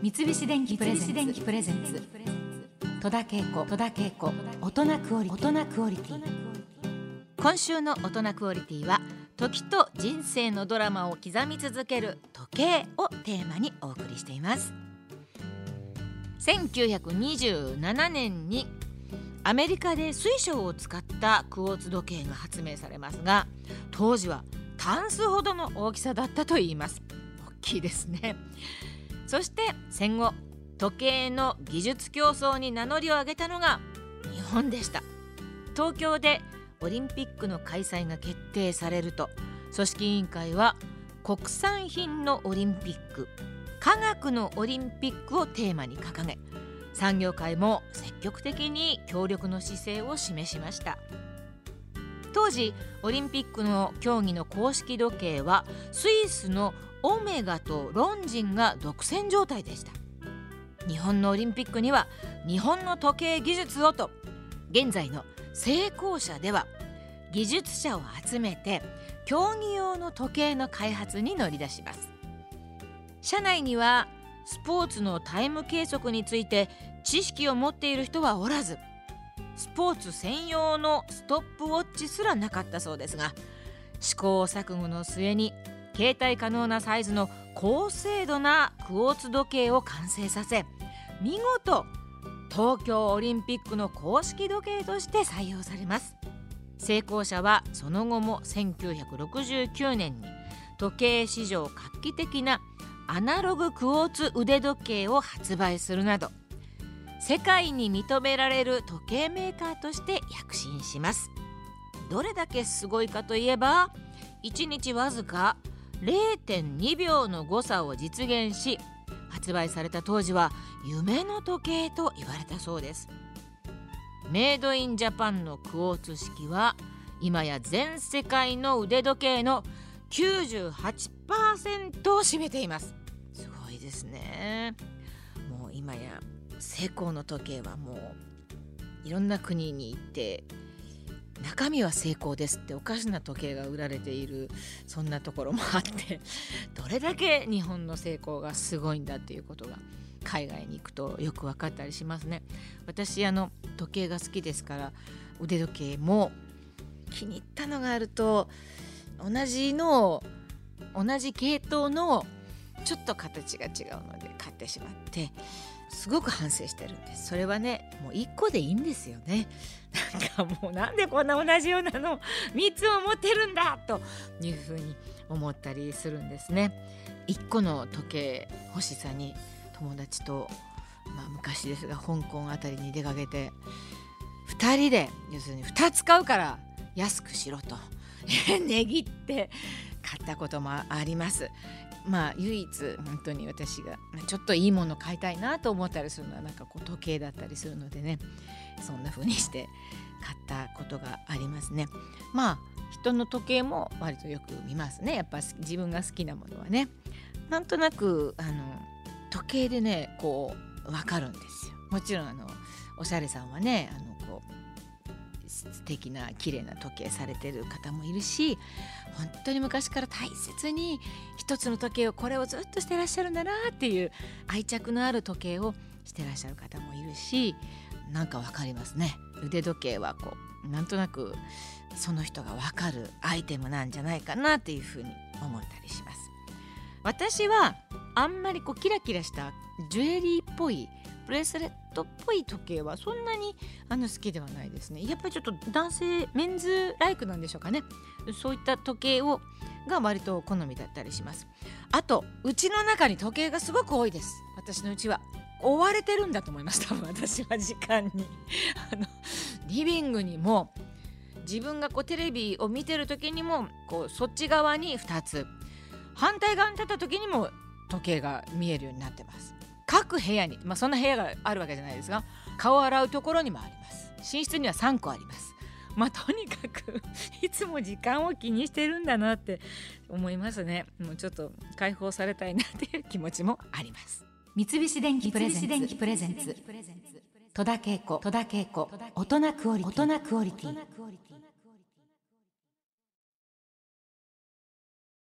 三菱電機プレゼンツ。戸田恵子。大人クオリティ。今週の大人クオリティは時と人生のドラマを刻み続ける時計をテーマにお送りしています。1927年にアメリカで水晶を使ったクォーツ時計が発明されますが当時はタンスほどの大きさだったといいます。大きいですねそして戦後時計の技術競争に名乗りを上げたのが日本でした。東京でオリンピックの開催が決定されると組織委員会は国産品のオリンピック科学のオリンピックをテーマに掲げ産業界も積極的に協力の姿勢を示しました。当時オリンピックの競技の公式時計はスイスのオメガとロンジンが独占状態でした。日本のオリンピックには日本の時計技術をと現在の成功者では技術者を集めて競技用の時計の開発に乗り出します。社内にはスポーツのタイム計測について知識を持っている人はおらずスポーツ専用のストップウォッチすらなかったそうですが試行錯誤の末に携帯可能なサイズの高精度なクォーツ時計を完成させ見事東京オリンピックの公式時計として採用されます。成功者はその後も1969年に時計史上画期的なアナログクォーツ腕時計を発売するなど世界に認められる時計メーカーとして躍進します。どれだけすごいかといえば1日わずか0.2秒の誤差を実現し発売された当時は夢の時計と言われたそうです。メイドインジャパンのクォーツ式は今や全世界の腕時計の98%を占めています。すごいですね。もう今や成功の時計はもういろんな国に行って中身は成功ですっておかしな時計が売られているそんなところもあって どれだけ日本の成功がすごいんだっていうことが海外に行くとよく分かったりしますね。私あの時計が好きですから腕時計も気に入ったのがあると同じの同じ系統のちょっと形が違うので買ってしまってすごく反省してるんです。それはねもう1個でいいんですよね。なんかもうなんでこんな同じようなの3つを持ってるんだというふうに思ったりするんですね。1個の時計欲しさに友達と、まあ、昔ですが香港あたりに出かけて2人で要するに2つ買うから安くしろと。値切って買ったこともあります。まあ唯一本当に私がちょっといいもの買いたいなと思ったりするのはなんかこう時計だったりするのでねそんな風にして買ったことがありますね。まあ人の時計も割とよく見ますね。やっぱ自分が好きなものはね。なんとなくあの時計でねこう分かるんですよ。もちろんあのおしゃれさんはねあのこう素敵な綺麗な時計されてる方もいるし本当に昔から大切に一つの時計をこれをずっとしてらっしゃるんだなっていう愛着のある時計をしてらっしゃる方もいるしなんか分かりますね。腕時計はこうなんとなくその人が分かるアイテムなんじゃないかなっていうふうに思ったりします。私はあんまりこうキラキラしたジュエリーっぽいブレスレットっぽい時計はそんなにあの好きではないですね。やっぱりちょっと男性メンズライクなんでしょうかね。そういった時計をが割と好みだったりします。あとうちの中に時計がすごく多いです。私のうちは。追われてるんだと思いました私は時間に。あのリビングにも自分がこうテレビを見てる時にもこうそっち側に2つ。反対側に立った時にも時計が見えるようになってます。各部屋にまあそんな部屋があるわけじゃないですが顔を洗うところにもあります。寝室には3個あります。まあとにかく いつも時間を気にしてるんだなって思いますね。もうちょっと解放されたいなっていう気持ちもあります。三菱電機プレゼンツ。戸田恵子。大人クオリティ